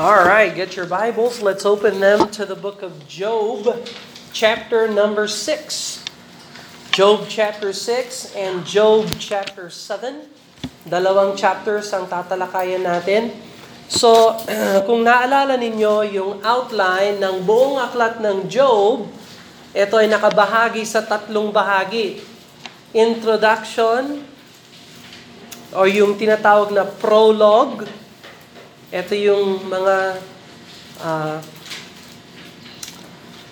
All right, get your Bibles. Let's open them to the book of Job, chapter number 6. Job chapter 6 and Job chapter 7. Dalawang chapters ang tatalakayan natin. So, kung naalala ninyo yung outline ng buong aklat ng Job, ito ay nakabahagi sa tatlong bahagi. Introduction, o yung tinatawag na prologue, ito yung mga uh,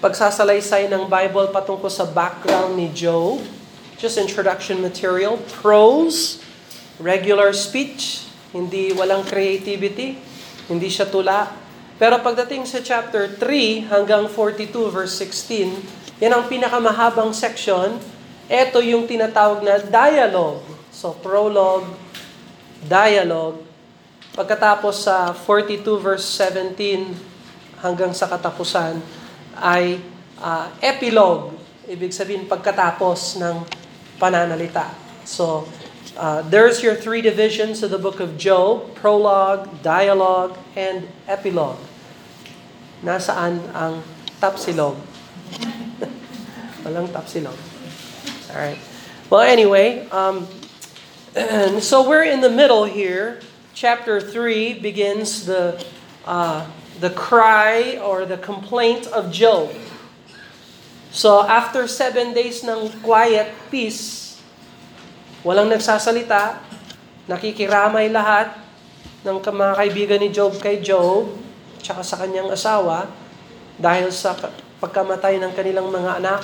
pagsasalaysay ng Bible patungkol sa background ni Job. Just introduction material. Prose, regular speech, hindi walang creativity, hindi siya tula. Pero pagdating sa chapter 3 hanggang 42 verse 16, yan ang pinakamahabang section. Ito yung tinatawag na dialogue. So prologue, dialogue, Pagkatapos sa 42 verse 17 hanggang sa katapusan ay uh, epilogue. Ibig sabihin pagkatapos ng pananalita. So, uh, there's your three divisions of the book of Job, prologue, dialogue, and epilogue. Nasaan ang tapsilog? Walang tapsilog. All right. Well, anyway, um, so we're in the middle here chapter 3 begins the, uh, the cry or the complaint of Job. So after seven days ng quiet peace, walang nagsasalita, nakikiramay lahat ng mga kaibigan ni Job kay Job, tsaka sa kanyang asawa, dahil sa pagkamatay ng kanilang mga anak,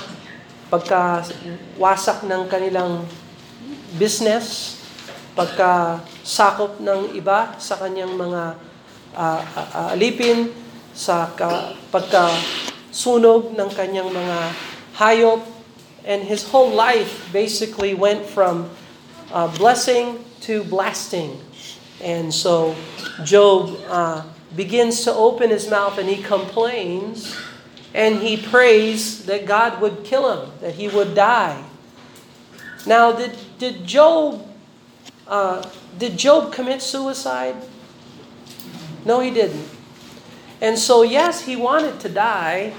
pagkawasak ng kanilang business, pagka sakop ng iba sa kanyang mga uh, uh, alipin, sa ka, pagka sunog ng kanyang mga hayop, and his whole life basically went from uh, blessing to blasting. And so Job uh, begins to open his mouth and he complains and he prays that God would kill him, that he would die. Now, did, did Job uh, did Job commit suicide? No, he didn't. And so, yes, he wanted to die,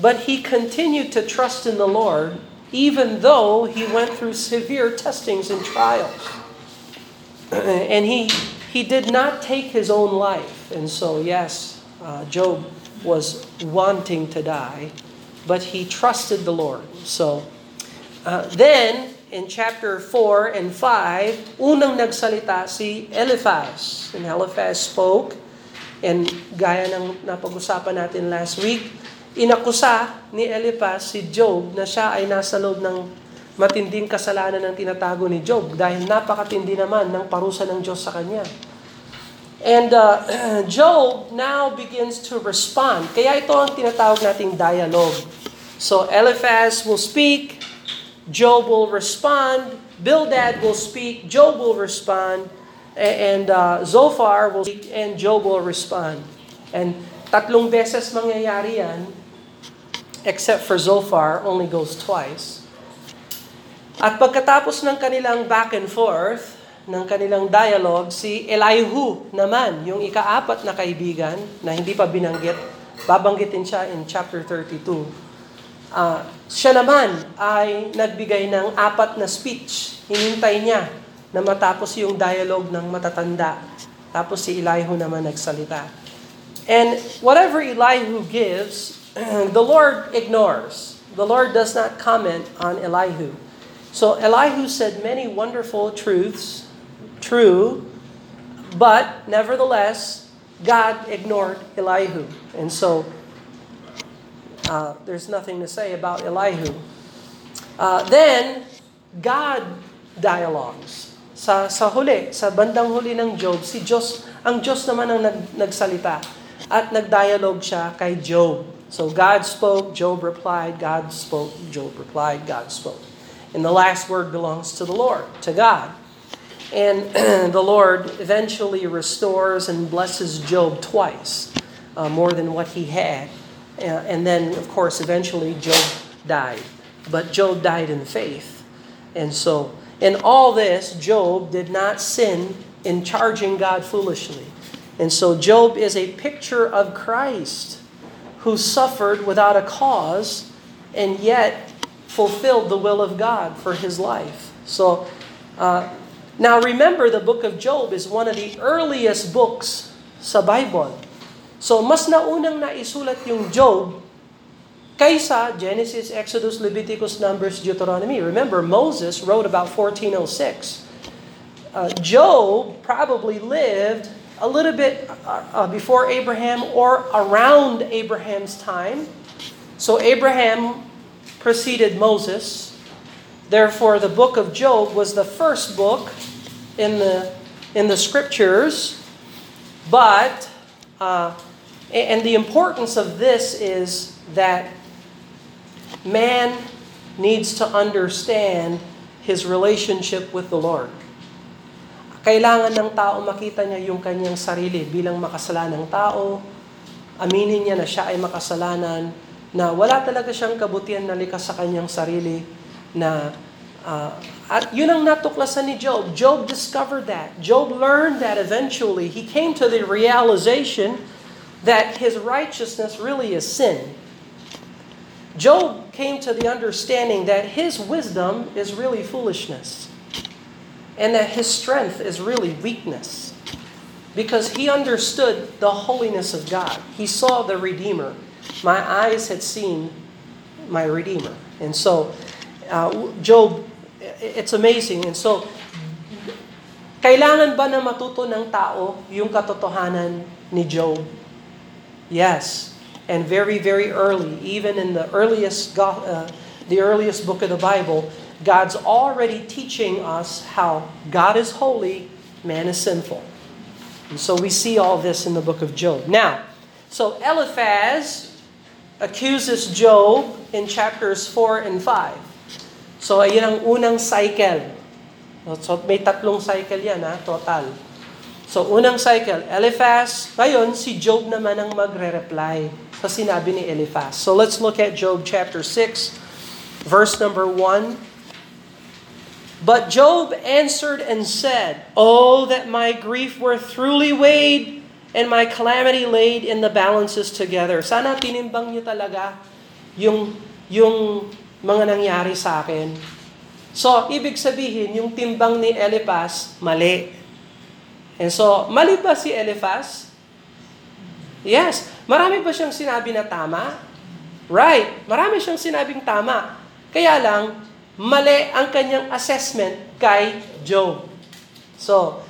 but he continued to trust in the Lord, even though he went through severe testings and trials. and he, he did not take his own life. And so, yes, uh, Job was wanting to die, but he trusted the Lord. So, uh, then in chapter 4 and 5, unang nagsalita si Eliphaz. And Eliphaz spoke, and gaya ng napag-usapan natin last week, inakusa ni Eliphaz si Job na siya ay nasa loob ng matinding kasalanan ng tinatago ni Job dahil napakatindi naman ng parusa ng Diyos sa kanya. And uh, Job now begins to respond. Kaya ito ang tinatawag nating dialogue. So Eliphaz will speak, Job will respond, Bildad will speak, Job will respond, and uh, Zophar will speak, and Job will respond. And tatlong beses mangyayari yan, except for Zophar, only goes twice. At pagkatapos ng kanilang back and forth, ng kanilang dialogue, si Elihu naman, yung ikaapat na kaibigan na hindi pa binanggit, babanggitin siya in chapter 32 uh, siya naman ay nagbigay ng apat na speech. Hinintay niya na matapos yung dialogue ng matatanda. Tapos si Elihu naman nagsalita. And whatever Elihu gives, the Lord ignores. The Lord does not comment on Elihu. So Elihu said many wonderful truths, true, but nevertheless, God ignored Elihu. And so Uh, there's nothing to say about Elihu. Uh, then, God dialogues. Sa, sa huli, sa bandang huli ng Job, si Diyos, ang Diyos naman ang nag, nagsalita. At nagdialogue siya kay Job. So God spoke, Job replied, God spoke, Job replied, God spoke. And the last word belongs to the Lord, to God. And the Lord eventually restores and blesses Job twice, uh, more than what he had. Uh, and then, of course, eventually Job died. But Job died in faith. And so, in all this, Job did not sin in charging God foolishly. And so Job is a picture of Christ who suffered without a cause and yet fulfilled the will of God for his life. So, uh, now remember, the book of Job is one of the earliest books sa Bible. So, mas naunang naisulat yung Job kaysa Genesis, Exodus, Leviticus, Numbers, Deuteronomy. Remember, Moses wrote about 1406. Uh, Job probably lived a little bit uh, uh, before Abraham or around Abraham's time. So Abraham preceded Moses. Therefore, the book of Job was the first book in the in the scriptures. But uh, and the importance of this is that man needs to understand his relationship with the Lord. Kailangan ng tao makita niya yung kanyang sarili bilang makasalanang tao, aminin niya na siya ay makasalanan, na wala talaga siyang kabutihan na likas sa kanyang sarili, na at yun ang natuklasan ni Job. Job discovered that. Job learned that eventually. He came to the realization that his righteousness really is sin. Job came to the understanding that his wisdom is really foolishness and that his strength is really weakness because he understood the holiness of God. He saw the Redeemer. My eyes had seen my Redeemer. And so, uh, Job, it's amazing. And so, kailangan ba na matuto ng tao yung katotohanan ni Job? Yes. And very, very early, even in the earliest, uh, the earliest book of the Bible, God's already teaching us how God is holy, man is sinful. And so we see all this in the book of Job. Now, so Eliphaz accuses Job in chapters 4 and 5. So ayun ang unang cycle. So may tatlong cycle yan ha, total. So unang cycle, Eliphaz. Ngayon, si Job naman ang magre-reply sa sinabi ni Eliphaz. So let's look at Job chapter 6, verse number 1. But Job answered and said, Oh, that my grief were truly weighed and my calamity laid in the balances together. Sana tinimbang niyo talaga yung, yung mga nangyari sa akin. So, ibig sabihin, yung timbang ni Eliphaz, mali. And so, mali ba si Eliphaz? Yes. Marami ba siyang sinabi na tama? Right. Marami siyang sinabing tama. Kaya lang, mali ang kanyang assessment kay Job. So,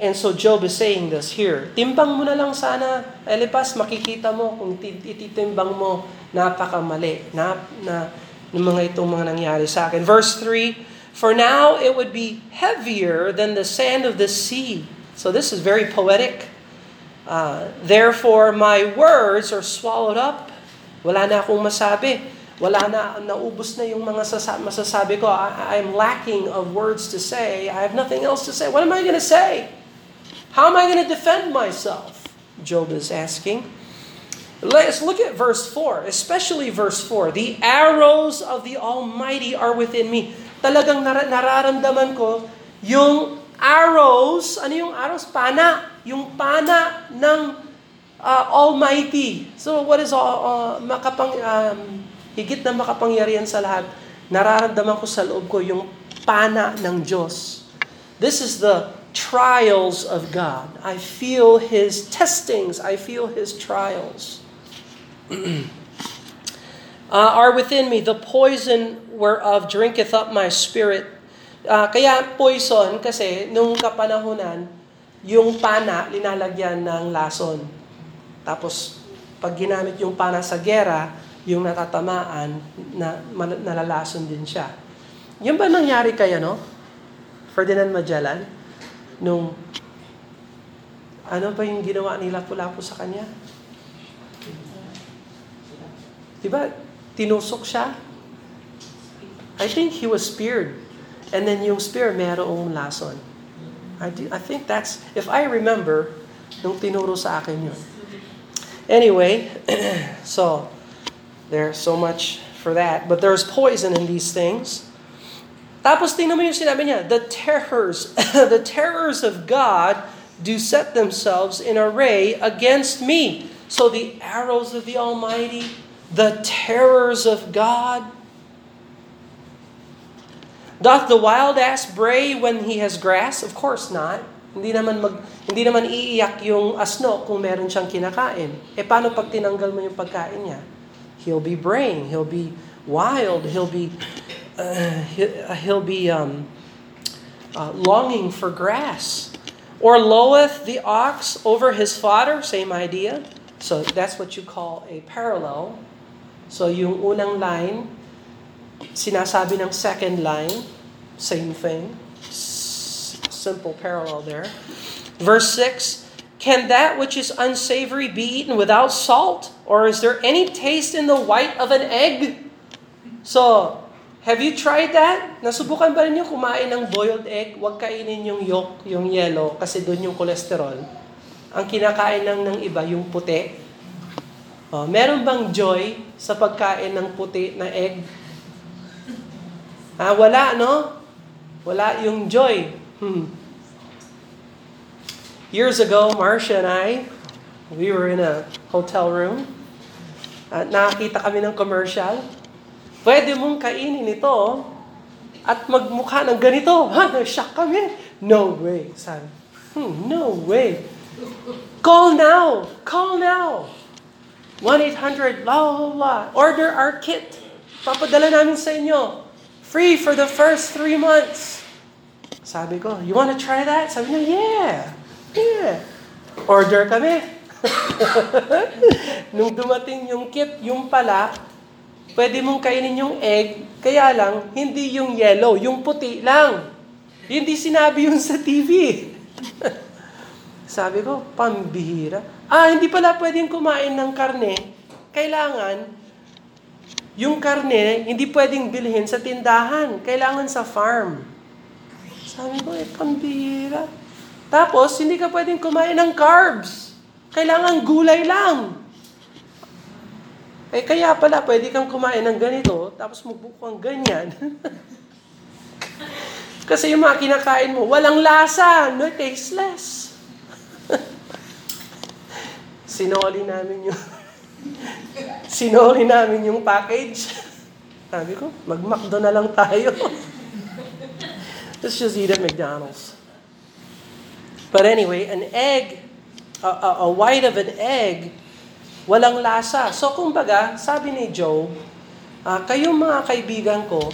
and so Job is saying this here. Timbang mo na lang sana, Elipas, makikita mo kung ititimbang mo, napakamali na, na, ng mga itong mga nangyari sa akin. Verse 3, For now it would be heavier than the sand of the sea. So this is very poetic. Uh, Therefore, my words are swallowed up. Wala na akong masabi. Wala na, naubos na yung mga sasa- masasabi ko. I, I'm lacking of words to say. I have nothing else to say. What am I going to say? How am I going to defend myself? Job is asking. Let's look at verse 4, especially verse 4. The arrows of the Almighty are within me. Talagang nar- nararamdaman ko yung arrows, ano yung arrows? Pana. Yung pana ng uh, Almighty. So what is uh, uh, makapang, um, higit na makapangyarihan sa lahat? Nararamdaman ko sa loob ko yung pana ng Diyos. This is the trials of God. I feel His testings. I feel His trials. uh, are within me. The poison whereof drinketh up my spirit. Uh, kaya poison kasi nung kapanahunan, yung pana linalagyan ng lason. Tapos pag ginamit yung pana sa gera, yung natatamaan, na, nalalason din siya. Yan ba nangyari kaya, no? Ferdinand Magellan? Nung, ano ba yung ginawa nila pula po sa kanya? Diba, tinusok siya? I think he was speared. And then yung spear, merong lason. I, do, I think that's, if I remember, nung tinuro sa akin yun. Anyway, so, there's so much for that. But there's poison in these things. Tapos tingnan mo yung sinabi niya, the terrors, the terrors of God do set themselves in array against me. So the arrows of the Almighty, the terrors of God. Doth the wild ass bray when he has grass? Of course not. Hindi naman mag hindi naman iiyak yung asno kung meron siyang kinakain. Eh paano pag tinanggal mo yung pagkain niya? He'll be braying, he'll be wild, he'll be uh, he'll be um, uh, longing for grass. Or loweth the ox over his fodder, same idea. So that's what you call a parallel. So yung unang line, sinasabi ng second line, same thing. Simple parallel there. Verse 6, Can that which is unsavory be eaten without salt? Or is there any taste in the white of an egg? So, Have you tried that? Nasubukan ba niyo kumain ng boiled egg? Huwag kainin yung yolk, yung yellow, kasi doon yung cholesterol. Ang kinakain lang ng iba, yung puti. Oh, meron bang joy sa pagkain ng puti na egg? Ah, wala, no? Wala yung joy. Hmm. Years ago, Marcia and I, we were in a hotel room. At nakakita kami ng commercial Pwede mong kainin ito at magmukha ng ganito. Ha? Na-shock kami. No way. Sabi, hmm, no way. Call now. Call now. 1-800, blah, blah, blah. Order our kit. Papadala namin sa inyo. Free for the first three months. Sabi ko, you wanna try that? Sabi niya, yeah. Yeah. Order kami. Nung dumating yung kit, yung pala, Pwede mong kainin yung egg, kaya lang, hindi yung yellow, yung puti lang. Hindi sinabi yun sa TV. Sabi ko, pambihira. Ah, hindi pala pwedeng kumain ng karne. Kailangan, yung karne, hindi pwedeng bilhin sa tindahan. Kailangan sa farm. Sabi ko, eh, pambihira. Tapos, hindi ka pwedeng kumain ng carbs. Kailangan gulay lang. Eh kaya pala, pwede kang kumain ng ganito, tapos magbukang ganyan. Kasi yung mga kinakain mo, walang lasa, no, tasteless. Sinoli namin yung Sinoli namin yung package. Sabi ko, mag-McDo na lang tayo. Let's just eat at McDonald's. But anyway, an egg, a, a, a white of an egg walang lasa. So kumbaga, sabi ni Job, uh, kayong mga kaibigan ko,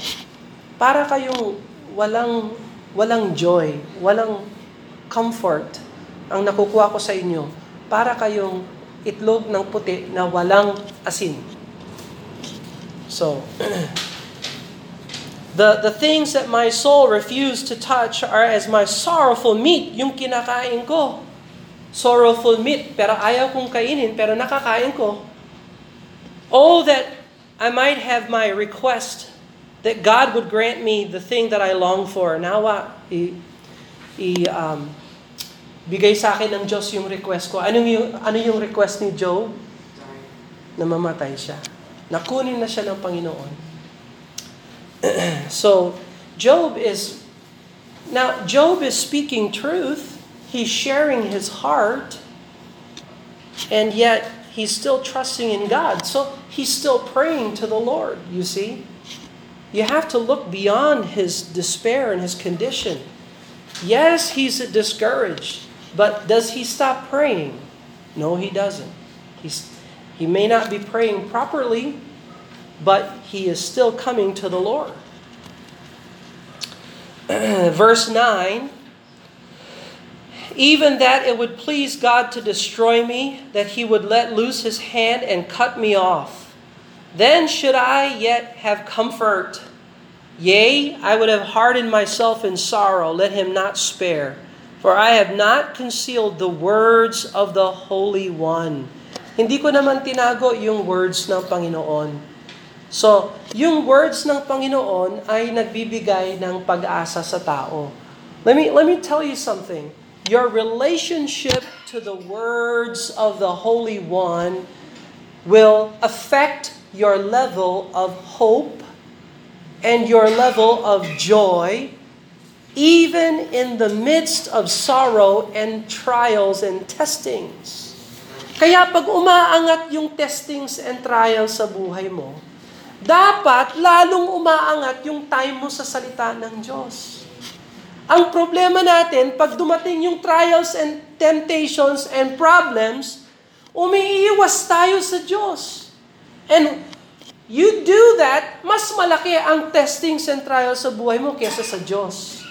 para kayong walang walang joy, walang comfort ang nakukuha ko sa inyo. Para kayong itlog ng puti na walang asin. So, the the things that my soul refused to touch are as my sorrowful meat, yung kinakain ko sorrowful meat, pero ayaw kong kainin, pero nakakain ko. Oh, that I might have my request, that God would grant me the thing that I long for. Nawa, i, i um, bigay sa akin ng Diyos yung request ko. Ano yung, ano yung request ni Job? Na mamatay siya. Nakunin na siya ng Panginoon. so, Job is, now, Job is speaking truth, He's sharing his heart, and yet he's still trusting in God. So he's still praying to the Lord, you see. You have to look beyond his despair and his condition. Yes, he's discouraged, but does he stop praying? No, he doesn't. He's, he may not be praying properly, but he is still coming to the Lord. Verse 9 even that it would please God to destroy me, that he would let loose his hand and cut me off. Then should I yet have comfort. Yea, I would have hardened myself in sorrow, let him not spare. For I have not concealed the words of the Holy One. Hindi ko naman tinago yung words ng Panginoon. So, yung words ng Panginoon ay nagbibigay ng pag-asa sa tao. Let me, let me tell you something. Your relationship to the words of the Holy One will affect your level of hope and your level of joy even in the midst of sorrow and trials and testings. Kaya pag umaangat yung testings and trials sa buhay mo, dapat lalong umaangat yung time mo sa salita ng Diyos. Ang problema natin, pag dumating yung trials and temptations and problems, umiiwas tayo sa Diyos. And you do that, mas malaki ang testings and trials sa buhay mo kesa sa Diyos.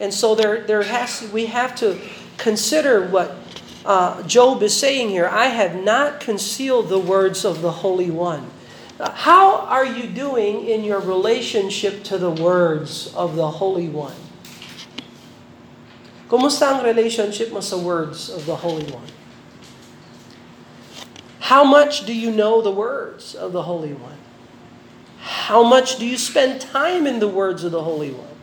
And so there, there has, we have to consider what uh, Job is saying here. I have not concealed the words of the Holy One. Uh, how are you doing in your relationship to the words of the Holy One? Kumusta ang relationship mo sa words of the Holy One? How much do you know the words of the Holy One? How much do you spend time in the words of the Holy One?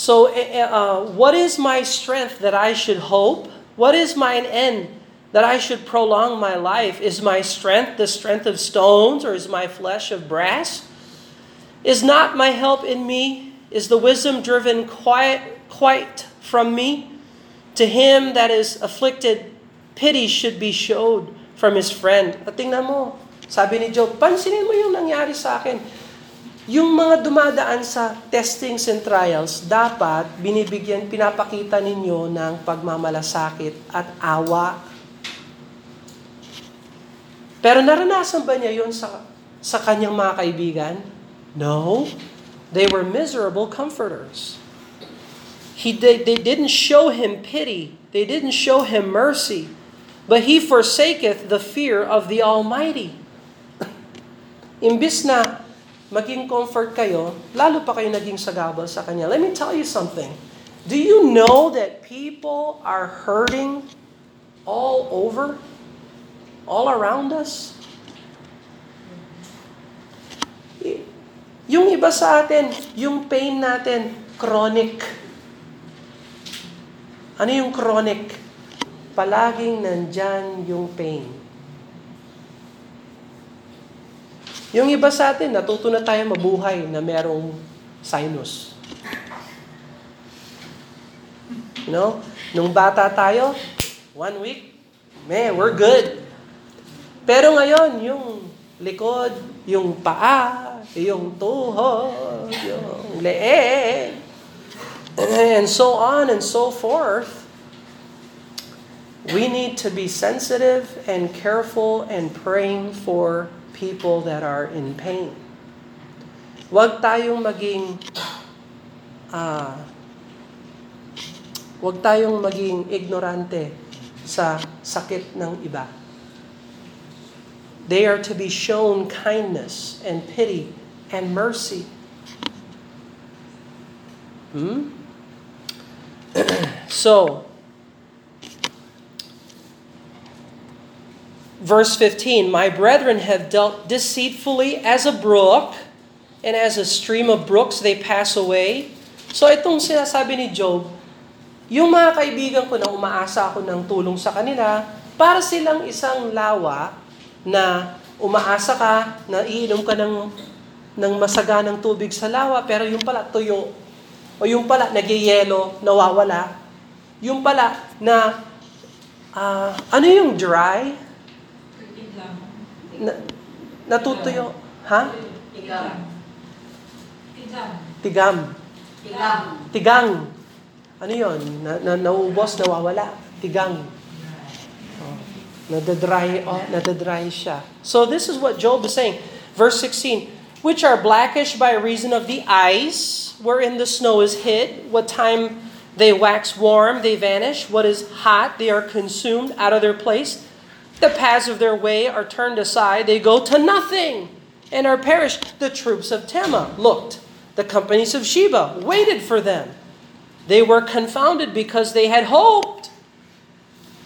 So, uh, what is my strength that I should hope? What is mine end that I should prolong my life? Is my strength the strength of stones, or is my flesh of brass? Is not my help in me? Is the wisdom driven quiet, quite from me? To him that is afflicted, pity should be showed from his friend. Tingnan mo, sabi ni Job, pansinin mo yung nangyari sa akin. Yung mga dumadaan sa testings and trials, dapat binibigyan, pinapakita ninyo ng pagmamalasakit at awa. Pero naranasan ba niya yun sa, sa kanyang mga kaibigan? No. They were miserable comforters. He, they, they didn't show him pity. They didn't show him mercy. But he forsaketh the fear of the Almighty. Imbis na maging comfort kayo, lalo pa kayo naging sagabal sa Kanya. Let me tell you something. Do you know that people are hurting all over? All around us? Yung iba sa atin, yung pain natin, chronic. Ano yung chronic? Palaging nandyan yung pain. Yung iba sa atin, natuto na tayo mabuhay na merong sinus. You know? Nung bata tayo, one week, man, we're good. Pero ngayon, yung likod, yung paa, yung tuhod, yung leeg, and so on and so forth, we need to be sensitive and careful and praying for people that are in pain. Huwag tayong maging uh, huwag tayong maging ignorante sa sakit ng iba. They are to be shown kindness and pity and mercy. Hmm? so, verse 15 My brethren have dealt deceitfully as a brook, and as a stream of brooks they pass away. So itong sinasabi ni Job, yung mga kaibigan ko na umaasa ako ng tulong sa kanila, para silang isang lawa na umaasa ka, na iinom ka ng, ng masaganang tubig sa lawa, pero yung pala tuyo, o yung pala nagyayelo, nawawala, yung pala na, uh, ano yung dry? Na, natutuyo. Ha? Tigam. Tigam. Tigam. Tigang. Ano yun? Na, na, naubos, nawawala. Tigang. Oh. Nadadry, oh, nadadry siya. So this is what Job is saying. Verse 16, which are blackish by reason of the ice, wherein the snow is hid. What time they wax warm, they vanish. What is hot, they are consumed out of their place. The paths of their way are turned aside. They go to nothing and are perished. The troops of Tema looked. The companies of Sheba waited for them. They were confounded because they had hoped.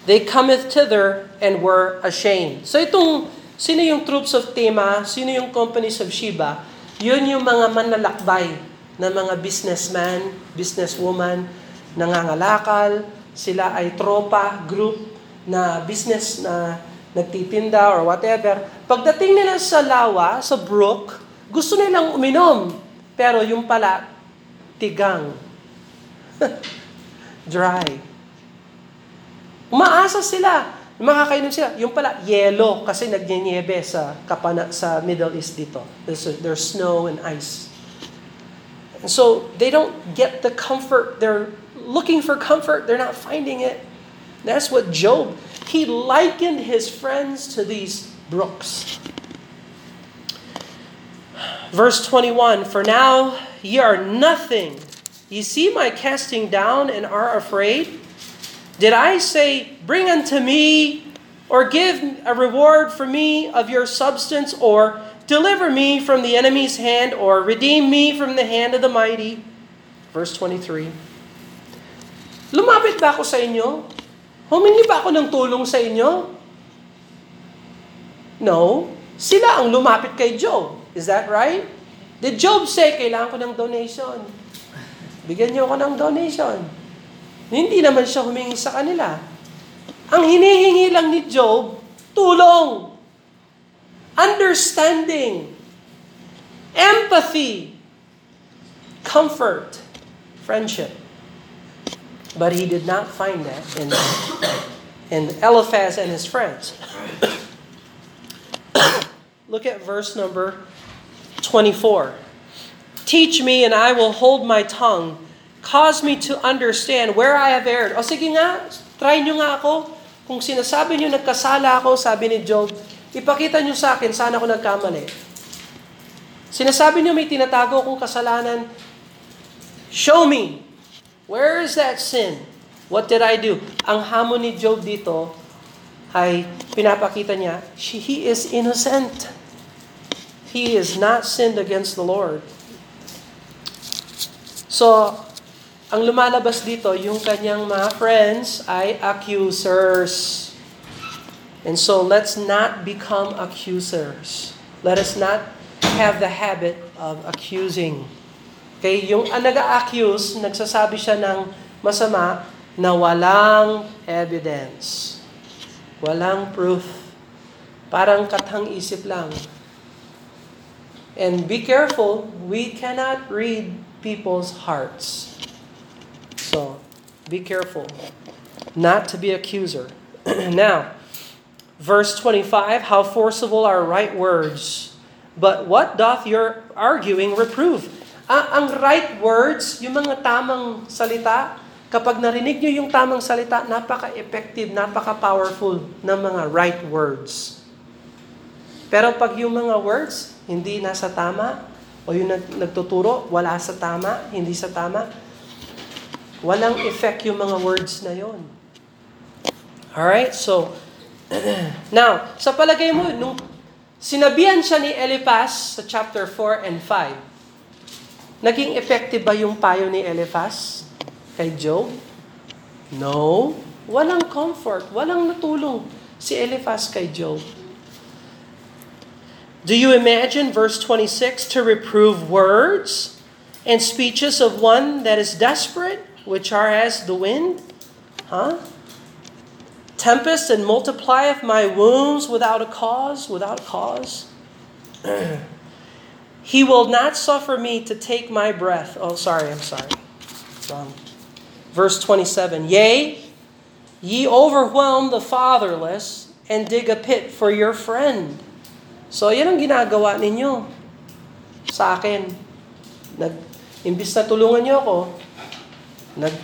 They cometh thither and were ashamed. So itong, sino yung troops of Tema, sino yung companies of Sheba, yun yung mga manlalakbay na mga businessman, businesswoman, nangangalakal, sila ay tropa, group, na business na nagtitinda or whatever. Pagdating nila sa lawa, sa brook, gusto nilang uminom. Pero yung pala, tigang. Dry. Umaasa sila. Makakainom sila. Yung pala, yelo kasi nagyanyebe sa kapana sa Middle East dito. There's, there's snow and ice. So they don't get the comfort. They're looking for comfort. They're not finding it. That's what Job, he likened his friends to these brooks. Verse 21 For now ye are nothing. Ye see my casting down and are afraid. Did I say, Bring unto me, or give a reward for me of your substance, or deliver me from the enemy's hand, or redeem me from the hand of the mighty? Verse 23. Lumapit ba ako sa inyo? Humingi ba ako ng tulong sa inyo? No. Sila ang lumapit kay Job. Is that right? Did Job say, kailangan ko ng donation? Bigyan niyo ako ng donation. Hindi naman siya humingi sa kanila. Ang hinihingi lang ni Job, tulong, understanding, empathy, comfort, friendship. But he did not find that in, in Eliphaz and his friends. Look at verse number 24. Teach me and I will hold my tongue. Cause me to understand where I have erred. O sige nga, try nyo nga ako. Kung sinasabi nyo nagkasala ako, sabi ni Job, ipakita nyo sa akin saan ako nagkamali. Sinasabi nyo may tinatago kong kasalanan, show me. Where is that sin? What did I do? Ang hamon ni Job dito ay pinapakita niya, he is innocent. He is not sinned against the Lord. So, ang lumalabas dito, yung kanyang mga friends ay accusers. And so, let's not become accusers. Let us not have the habit of accusing. Okay, yung uh, nag-accuse, nagsasabi siya ng masama na walang evidence. Walang proof. Parang katang isip lang. And be careful, we cannot read people's hearts. So, be careful not to be accuser. now, verse 25, how forcible are right words. But what doth your arguing reprove? Ah, ang right words, yung mga tamang salita, kapag narinig nyo yung tamang salita, napaka-effective, napaka-powerful ng mga right words. Pero pag yung mga words, hindi nasa tama, o yung nag- nagtuturo, wala sa tama, hindi sa tama, walang effect yung mga words na yon. Alright, so, now, sa palagay mo, nung sinabihan siya ni Eliphaz sa chapter 4 and 5, naging effective ba yung payo ni Eliphaz kay Job? No. Walang comfort, walang natulong si Eliphaz kay Job. Do you imagine verse 26 to reprove words and speeches of one that is desperate, which are as the wind? Huh? Tempest and multiplieth my wounds without a cause, without cause. he will not suffer me to take my breath. Oh, sorry, I'm sorry. Wrong. Verse 27 Yea, ye overwhelm the fatherless and dig a pit for your friend. So, yan ang ginagawa ninyo sa akin. Nag, imbis na tulungan niyo ako, nag,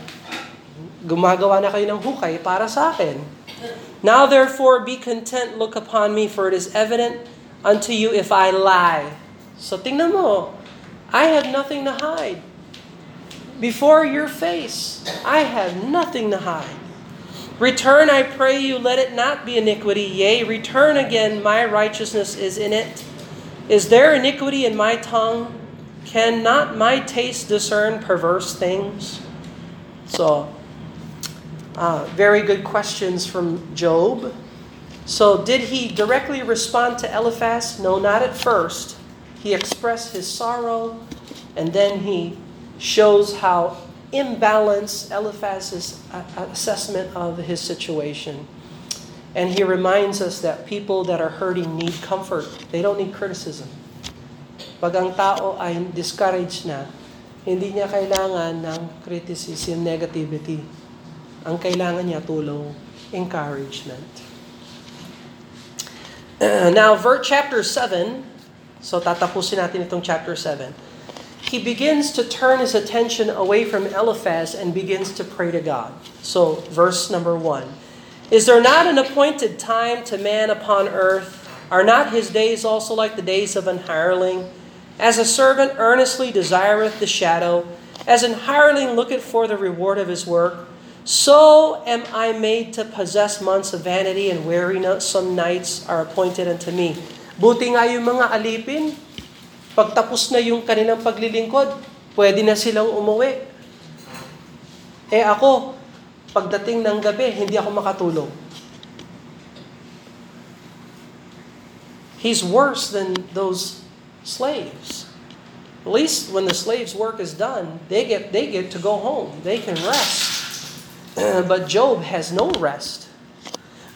gumagawa na kayo ng hukay para sa akin. Now therefore be content, look upon me, for it is evident unto you if I lie. So tingnan mo, I have nothing to hide. Before your face, I have nothing to hide. Return, I pray you, let it not be iniquity. Yea, return again, my righteousness is in it. Is there iniquity in my tongue? Can not my taste discern perverse things? So, uh, very good questions from Job. So, did he directly respond to Eliphaz? No, not at first. He expressed his sorrow, and then he shows how imbalanced Eliphaz's uh, assessment of his situation. And he reminds us that people that are hurting need comfort. They don't need criticism. Pag ang tao ay discouraged na, hindi niya kailangan ng criticism, negativity. Ang kailangan niya tulong, encouragement. now, verse chapter 7, so tatapusin natin itong chapter 7. He begins to turn his attention away from Eliphaz and begins to pray to God. So, verse number 1. Is there not an appointed time to man upon earth? Are not his days also like the days of an hireling? As a servant earnestly desireth the shadow, as an hireling looketh for the reward of his work, so am I made to possess months of vanity and weariness some nights are appointed unto me. Buti nga yung mga alipin, pagtapos na yung kanilang paglilingkod, pwede na silang umuwi. Eh ako, pagdating ng gabi, hindi ako makatulog. He's worse than those slaves. At least when the slaves' work is done, they get, they get to go home. They can rest. but Job has no rest.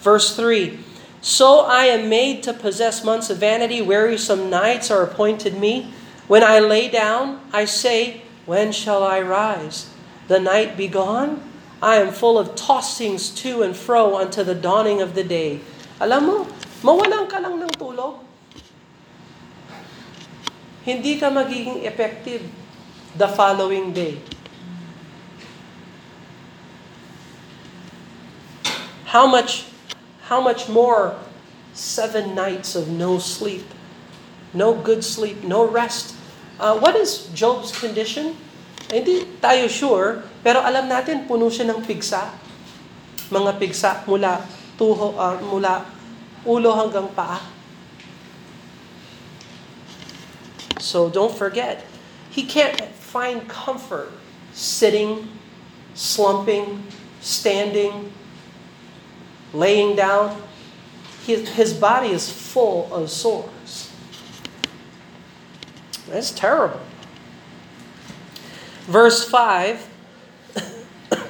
Verse 3 So I am made to possess months of vanity, wearisome nights are appointed me. When I lay down, I say, When shall I rise? The night be gone? I am full of tossings to and fro unto the dawning of the day. Alam mo, mawalan ka lang ng tulog. Hindi ka magiging effective the following day. How much how much more seven nights of no sleep, no good sleep, no rest. Uh, what is Job's condition? Hindi tayo sure, pero alam natin puno siya ng pigsa. Mga pigsa mula tuho uh, mula ulo hanggang paa. So don't forget, he can't find comfort sitting, slumping, standing, laying down. His, his body is full of sores. That's terrible. Verse 5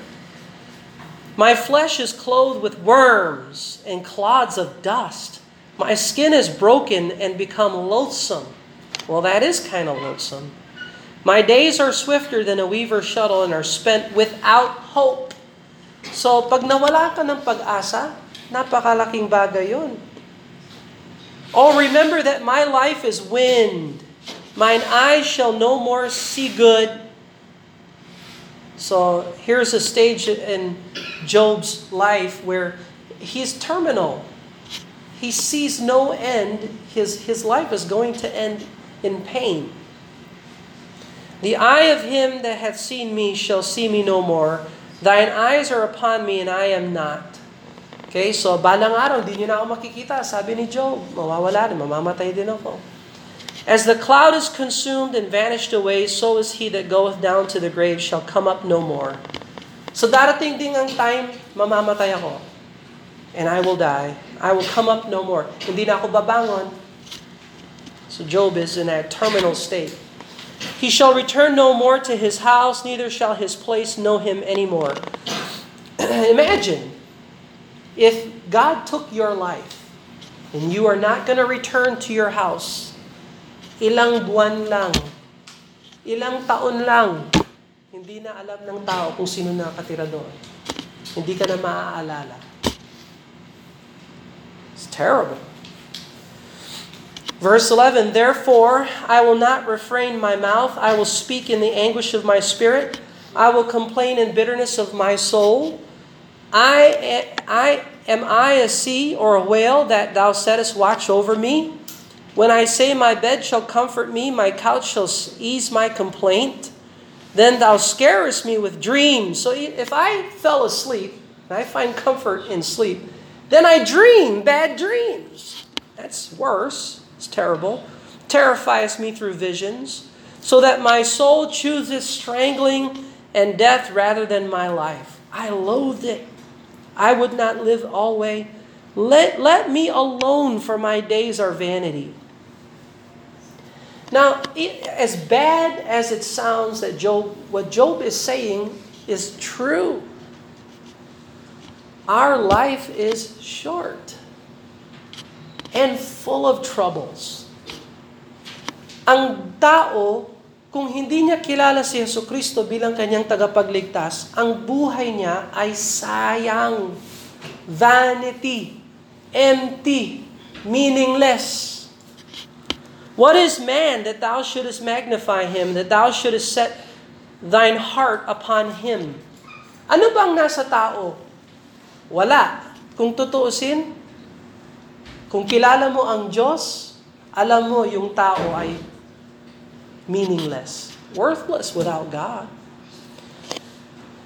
My flesh is clothed with worms and clods of dust. My skin is broken and become loathsome. Well, that is kind of loathsome. My days are swifter than a weaver's shuttle and are spent without hope. So, pag nawala ka ng pag-asa, napakalaking bagay yun. Oh, remember that my life is wind. Mine eyes shall no more see good. So here's a stage in Job's life where he's terminal. He sees no end. His, his life is going to end in pain. The eye of him that hath seen me shall see me no more. Thine eyes are upon me, and I am not. Okay, so balang araw, hindi nyo na ako makikita. Sabi ni Job, mawawala din, mamamatay din ako. As the cloud is consumed and vanished away, so is he that goeth down to the grave shall come up no more. So darating din ang time, mamamatay ako. And I will die. I will come up no more. Hindi na ako babangon. So Job is in that terminal state. He shall return no more to his house, neither shall his place know him anymore. Imagine if God took your life and you are not going to return to your house ilang buwan lang, ilang taon lang, hindi na alam ng tao kung sino nakatira doon. Hindi ka na maaalala. It's terrible. Verse 11, Therefore I will not refrain my mouth, I will speak in the anguish of my spirit, I will complain in bitterness of my soul. I, I am I a sea or a whale that thou settest watch over me? When I say, My bed shall comfort me, my couch shall ease my complaint, then thou scarest me with dreams. So if I fell asleep, and I find comfort in sleep, then I dream bad dreams. That's worse. It's terrible. Terrifies me through visions, so that my soul chooses strangling and death rather than my life. I loathe it. I would not live always. Let, let me alone, for my days are vanity. Now, it, as bad as it sounds that Job, what Job is saying is true. our life is short and full of troubles. Ang tao, kung hindi niya kilala si Yesu Kristo bilang kanyang tagapagligtas, ang buhay niya ay sayang, vanity, empty, meaningless. What is man that thou shouldest magnify him, that thou shouldest set thine heart upon him? Ano bang nasa tao? Wala. Kung tutuusin, kung kilala mo ang Diyos, alam mo yung tao ay meaningless, worthless without God.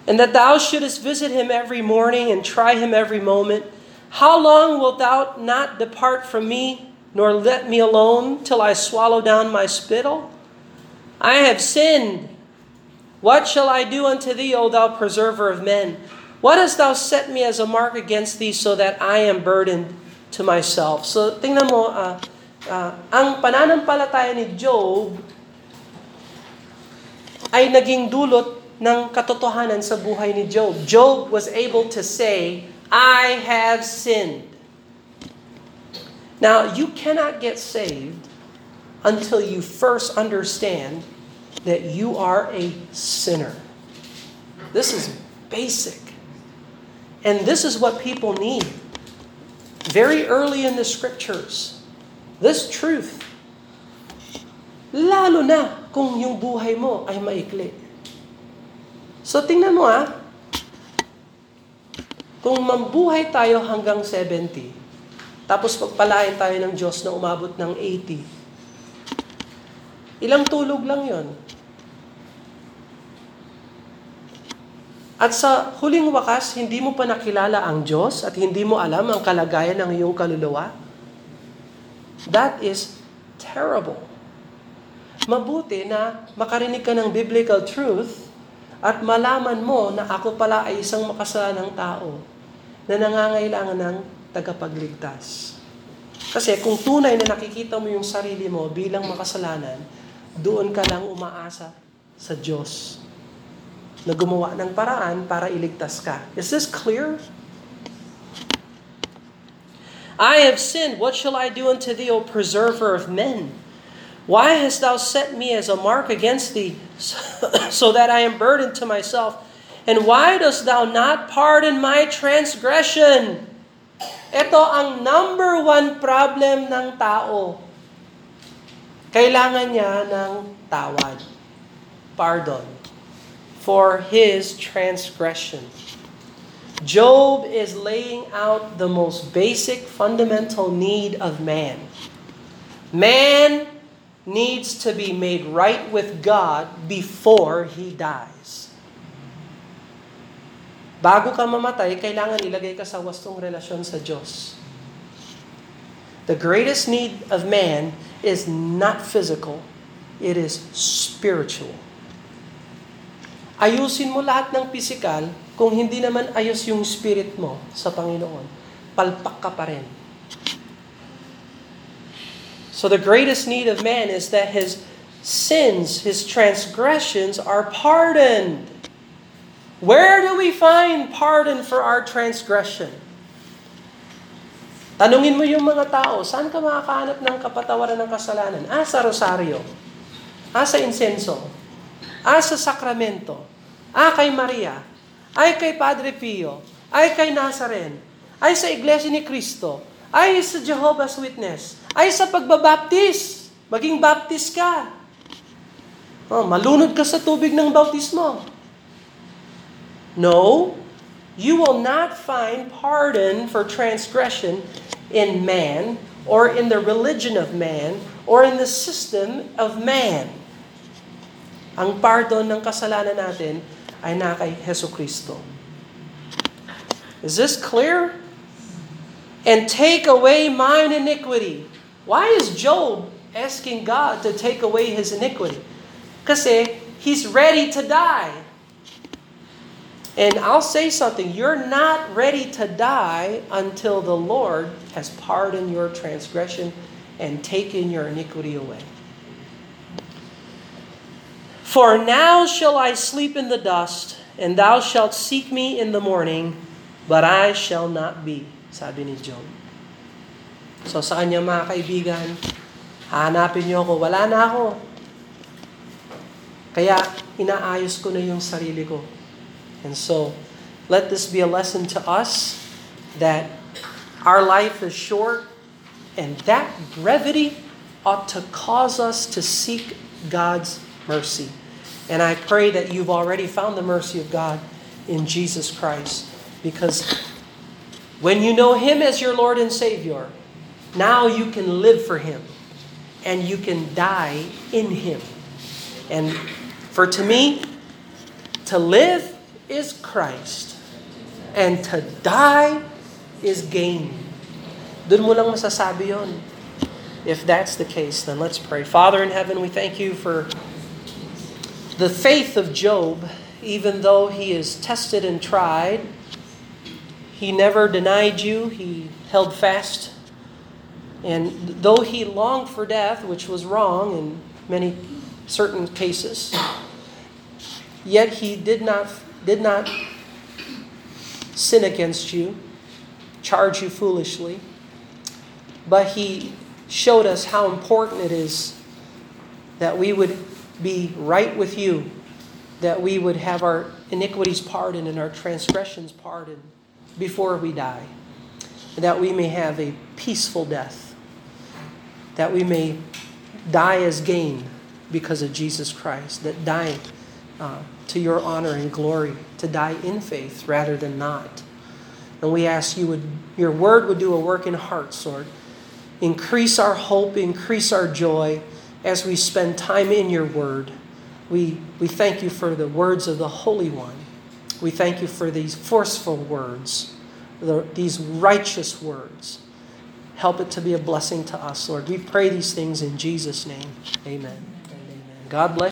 And that thou shouldest visit him every morning and try him every moment. How long wilt thou not depart from me, nor let me alone till I swallow down my spittle? I have sinned. What shall I do unto thee, O thou preserver of men? What hast thou set me as a mark against thee, so that I am burdened to myself? So, tingnan mo, uh, uh, ang pananampalataya ni Job ay naging dulot ng katotohanan sa buhay ni Job. Job was able to say, I have sinned. Now, you cannot get saved until you first understand that you are a sinner. This is basic. And this is what people need. Very early in the scriptures, this truth. Lalo na kung yung buhay mo ay maikli. So tingnan mo ah, kung mambuhay tayo hanggang 70, tapos pagpalain tayo ng Diyos na umabot ng 80, ilang tulog lang yon. At sa huling wakas, hindi mo pa nakilala ang Diyos at hindi mo alam ang kalagayan ng iyong kaluluwa. That is terrible. Mabuti na makarinig ka ng biblical truth at malaman mo na ako pala ay isang makasalanang tao na nangangailangan ng tagapagligtas. Kasi kung tunay na nakikita mo yung sarili mo bilang makasalanan, doon ka lang umaasa sa Diyos na gumawa ng paraan para iligtas ka. Is this clear? I have sinned. What shall I do unto thee, O preserver of men? Why hast thou set me as a mark against thee, so that I am burdened to myself? And why dost thou not pardon my transgression? Ito ang number one problem ng tao. Kailangan niya ng tawad. Pardon. For his transgression. Job is laying out the most basic fundamental need of man. Man needs to be made right with God before he dies. Bago ka mamatay, kailangan ilagay ka sa wastong relasyon sa Diyos. The greatest need of man is not physical, it is spiritual. Ayusin mo lahat ng physical, kung hindi naman ayos yung spirit mo sa Panginoon, palpak ka pa rin. So the greatest need of man is that his sins, his transgressions are pardoned. Where do we find pardon for our transgression? Tanungin mo yung mga tao, saan ka makakahanap ng kapatawaran ng kasalanan? Ah, sa rosaryo. Ah, sa insenso. Ah, sa sakramento. Ah, kay Maria. Ay, kay Padre Pio. Ay, kay Nazaren. Ay, sa Iglesia ni Cristo. Ay, sa Jehovah's Witness. Ay, sa pagbabaptis. Maging baptist ka. Oh, malunod ka sa tubig ng bautismo. No, you will not find pardon for transgression in man or in the religion of man or in the system of man. Ang pardon ng kasalanan natin ay na kay Heso Kristo. Is this clear? And take away mine iniquity. Why is Job asking God to take away his iniquity? Kasi he's ready to die. And I'll say something, you're not ready to die until the Lord has pardoned your transgression and taken your iniquity away. For now shall I sleep in the dust, and thou shalt seek me in the morning, but I shall not be, sabi ni Job. So sa kanya mga kaibigan, hahanapin niyo ako, wala na ako. Kaya inaayos ko na yung sarili ko. And so, let this be a lesson to us that our life is short and that brevity ought to cause us to seek God's mercy. And I pray that you've already found the mercy of God in Jesus Christ because when you know Him as your Lord and Savior, now you can live for Him and you can die in Him. And for to me, to live is Christ and to die is gain. Doon mo lang masasabi yon. If that's the case, then let's pray. Father in heaven, we thank you for the faith of Job, even though he is tested and tried. He never denied you, he held fast. And though he longed for death, which was wrong in many certain cases, yet he did not did not sin against you, charge you foolishly, but he showed us how important it is that we would be right with you, that we would have our iniquities pardoned and our transgressions pardoned before we die, that we may have a peaceful death, that we may die as gain because of Jesus Christ, that dying uh, to your honor and glory, to die in faith rather than not. And we ask you would your word would do a work in hearts, Lord. Increase our hope, increase our joy as we spend time in your word. We, we thank you for the words of the Holy One. We thank you for these forceful words, the, these righteous words. Help it to be a blessing to us, Lord. We pray these things in Jesus' name. Amen. Amen. God bless.